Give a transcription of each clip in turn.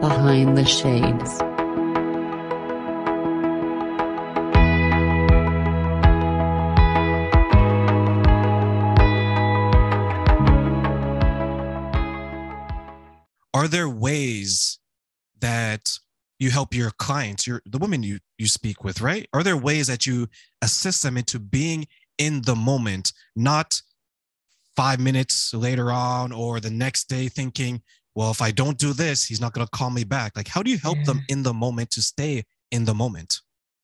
Behind the Shades. Are there ways that you help your clients, your the women you you speak with, right? Are there ways that you assist them into being in the moment, not five minutes later on or the next day thinking, well, if I don't do this, he's not going to call me back. Like, how do you help yeah. them in the moment to stay in the moment?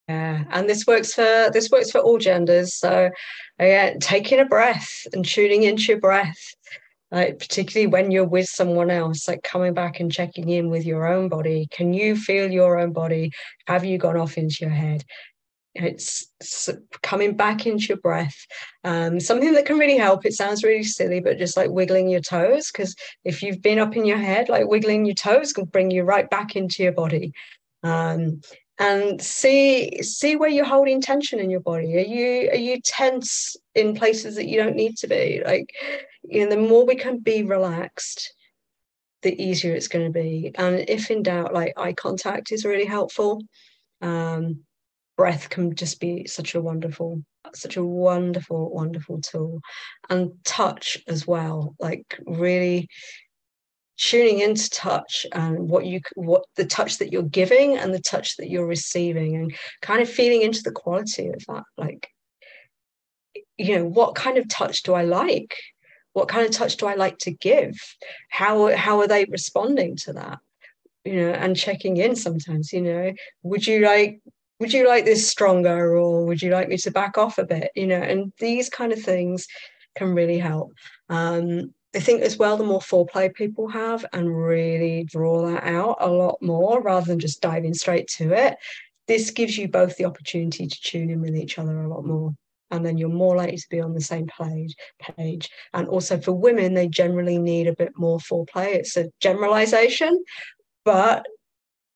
Yeah, and this works for this works for all genders. So, oh again, taking a breath and tuning into your breath, like particularly when you're with someone else, like coming back and checking in with your own body. Can you feel your own body? Have you gone off into your head? It's coming back into your breath. Um, something that can really help. It sounds really silly but just like wiggling your toes because if you've been up in your head like wiggling your toes can bring you right back into your body. Um, and see see where you're holding tension in your body. Are you are you tense in places that you don't need to be? Like you know the more we can be relaxed the easier it's going to be. And if in doubt like eye contact is really helpful. Um, breath can just be such a wonderful such a wonderful wonderful tool. And touch as well like really tuning into touch and what you what the touch that you're giving and the touch that you're receiving and kind of feeling into the quality of that like you know what kind of touch do i like? What kind of touch do i like to give? How how are they responding to that? You know and checking in sometimes you know would you like would you like this stronger or would you like me to back off a bit you know and these kind of things can really help um, I think as well, the more foreplay people have and really draw that out a lot more rather than just diving straight to it, this gives you both the opportunity to tune in with each other a lot more. And then you're more likely to be on the same page. page. And also for women, they generally need a bit more foreplay. It's a generalization, but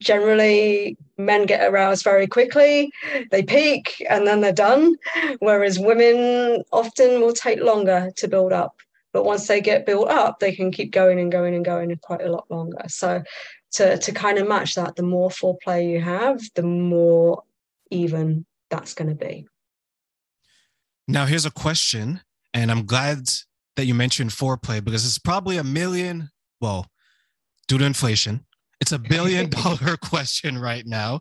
generally men get aroused very quickly. They peak and then they're done whereas women often will take longer to build up. But once they get built up they can keep going and going and going quite a lot longer. So to, to kind of match that the more foreplay you have the more even that's going to be. Now here's a question and i'm glad that you mentioned foreplay because it's probably a million well due to inflation it's a billion dollar question right now.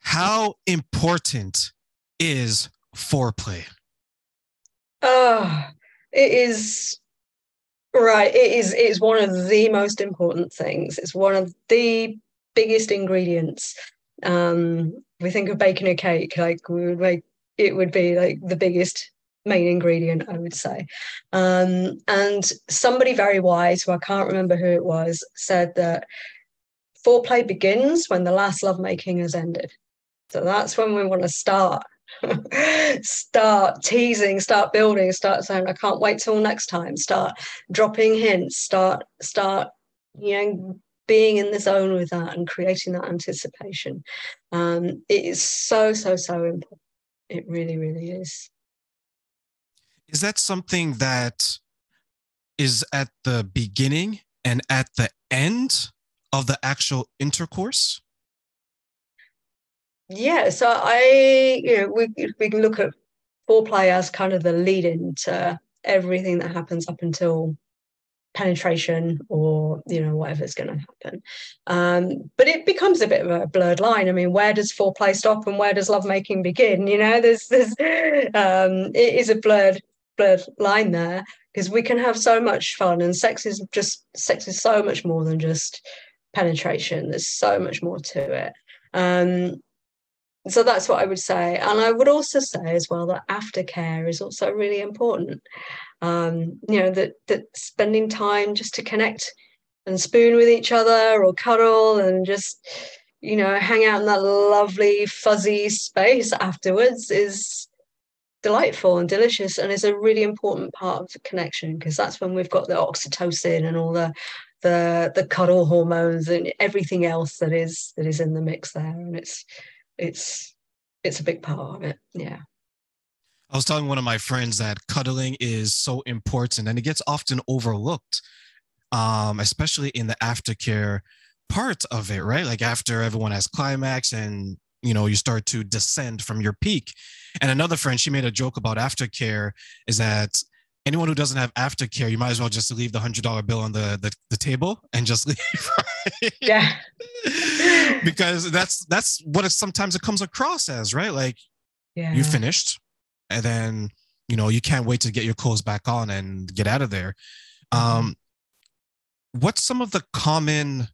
How important is foreplay? Oh, it is right. It is it is one of the most important things. It's one of the biggest ingredients. Um, we think of baking a cake, like we would make it would be like the biggest main ingredient, I would say. Um, and somebody very wise, who I can't remember who it was, said that foreplay begins when the last lovemaking has ended. So that's when we want to start. start teasing, start building, start saying, I can't wait till next time, start dropping hints, start, start, you know, being in the zone with that and creating that anticipation. Um, it is so, so, so important. It really, really is. Is that something that is at the beginning and at the end of the actual intercourse? Yeah, so I, you know, we we can look at foreplay as kind of the lead in to everything that happens up until penetration or you know whatever's going to happen. Um, but it becomes a bit of a blurred line. I mean where does foreplay stop and where does lovemaking begin? You know there's there's um, it is a blurred blurred line there because we can have so much fun and sex is just sex is so much more than just penetration. There's so much more to it. Um, so that's what I would say. And I would also say as well that aftercare is also really important. Um, you know, that that spending time just to connect and spoon with each other or cuddle and just, you know, hang out in that lovely fuzzy space afterwards is delightful and delicious and is a really important part of the connection because that's when we've got the oxytocin and all the the the cuddle hormones and everything else that is that is in the mix there and it's it's it's a big part of it yeah i was telling one of my friends that cuddling is so important and it gets often overlooked um, especially in the aftercare part of it, right? Like after everyone has climax and you know you start to descend from your peak. And another friend, she made a joke about aftercare is that anyone who doesn't have aftercare, you might as well just leave the hundred dollar bill on the, the, the table and just leave. Right? Yeah. because that's that's what it sometimes it comes across as, right? Like Yeah. you finished, and then you know you can't wait to get your clothes back on and get out of there. Um, what's some of the common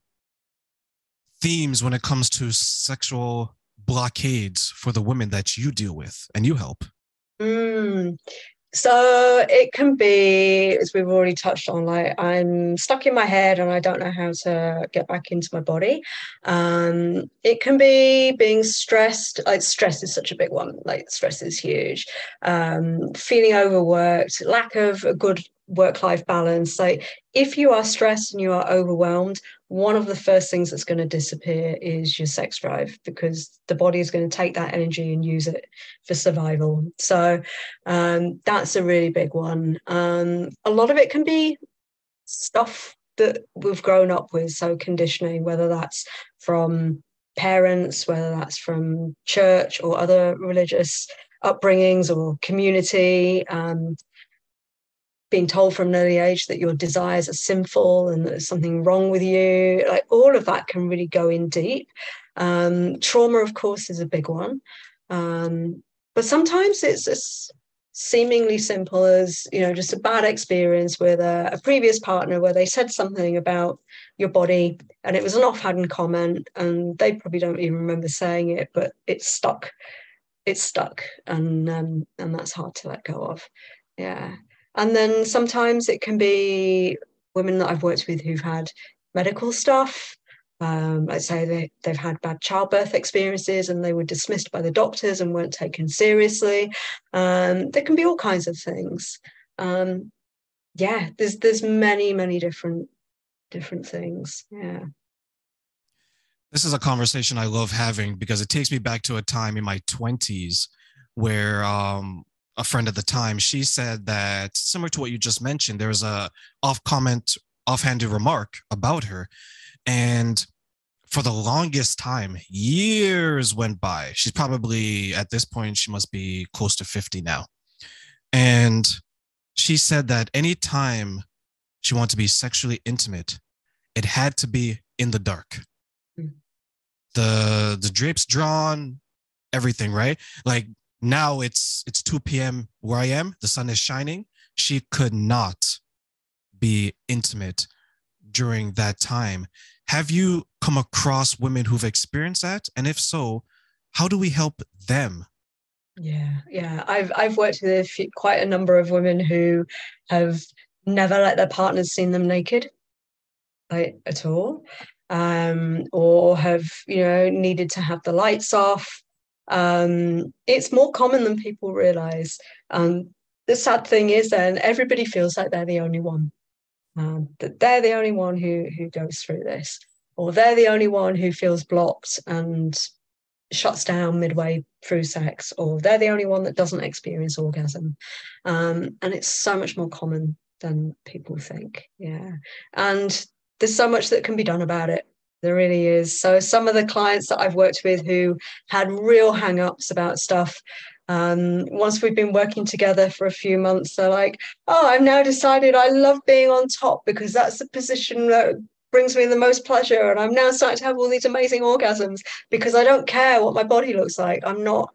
themes when it comes to sexual blockades for the women that you deal with and you help? Mm. So it can be, as we've already touched on, like I'm stuck in my head and I don't know how to get back into my body. Um, it can be being stressed. Like stress is such a big one. Like stress is huge. Um, feeling overworked, lack of a good work-life balance. Like if you are stressed and you are overwhelmed, one of the first things that's going to disappear is your sex drive because the body is going to take that energy and use it for survival. So um, that's a really big one. Um, a lot of it can be stuff that we've grown up with, so conditioning, whether that's from parents, whether that's from church or other religious upbringings or community. Um, being told from an early age that your desires are sinful and that there's something wrong with you like all of that can really go in deep. Um, trauma of course is a big one. Um, but sometimes it's as seemingly simple as you know just a bad experience with a, a previous partner where they said something about your body and it was an offhand comment and they probably don't even remember saying it but it's stuck. It's stuck and um, and that's hard to let go of. Yeah and then sometimes it can be women that I've worked with who've had medical stuff. Um, let's say they, they've had bad childbirth experiences and they were dismissed by the doctors and weren't taken seriously. Um, there can be all kinds of things. Um, yeah, there's there's many many different different things. Yeah. This is a conversation I love having because it takes me back to a time in my 20s where um, a friend at the time, she said that similar to what you just mentioned, there was a off comment, offhanded remark about her. And for the longest time, years went by. She's probably at this point, she must be close to 50 now. And she said that anytime she wanted to be sexually intimate, it had to be in the dark. Mm. The the drapes drawn, everything, right? Like now it's it's 2 p.m. where I am. The sun is shining. She could not be intimate during that time. Have you come across women who've experienced that? And if so, how do we help them? Yeah, yeah. I've I've worked with quite a number of women who have never let their partners see them naked, like at all, um, or have you know needed to have the lights off. Um, it's more common than people realize. Um, the sad thing is, then everybody feels like they're the only one. Um, that they're the only one who who goes through this, or they're the only one who feels blocked and shuts down midway through sex, or they're the only one that doesn't experience orgasm. Um, and it's so much more common than people think. Yeah. And there's so much that can be done about it. There really is. So some of the clients that I've worked with who had real hang-ups about stuff, um, once we've been working together for a few months, they're like, oh, I've now decided I love being on top because that's the position that brings me the most pleasure. And I'm now starting to have all these amazing orgasms because I don't care what my body looks like. I'm not,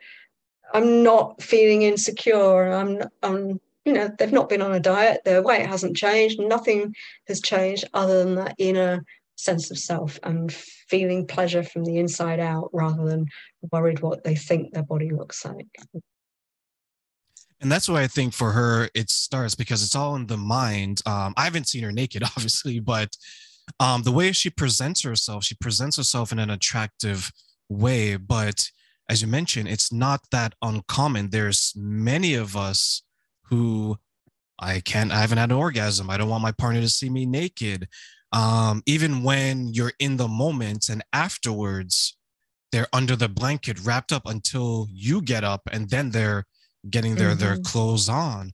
I'm not feeling insecure. I'm, I'm, you know, they've not been on a diet. Their weight hasn't changed. Nothing has changed other than that inner sense of self and feeling pleasure from the inside out rather than worried what they think their body looks like. And that's why I think for her it starts because it's all in the mind. Um, I haven't seen her naked, obviously, but um, the way she presents herself, she presents herself in an attractive way. But as you mentioned, it's not that uncommon. There's many of us who I can't, I haven't had an orgasm. I don't want my partner to see me naked. Um, even when you're in the moment and afterwards, they're under the blanket wrapped up until you get up and then they're getting their mm-hmm. their clothes on.